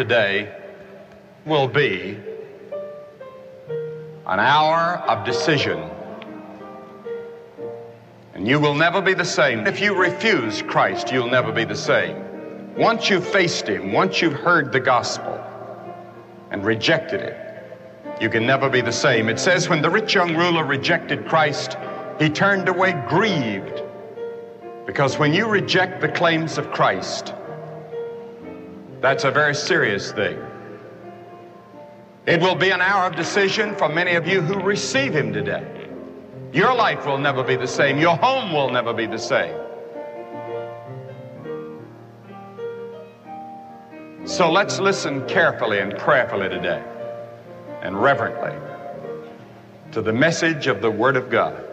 today will be an hour of decision. And you will never be the same. If you refuse Christ, you'll never be the same. Once you've faced Him, once you've heard the gospel and rejected it, you can never be the same. It says when the rich young ruler rejected Christ, he turned away grieved. Because when you reject the claims of Christ, that's a very serious thing. It will be an hour of decision for many of you who receive Him today. Your life will never be the same. Your home will never be the same. So let's listen carefully and prayerfully today and reverently to the message of the Word of God.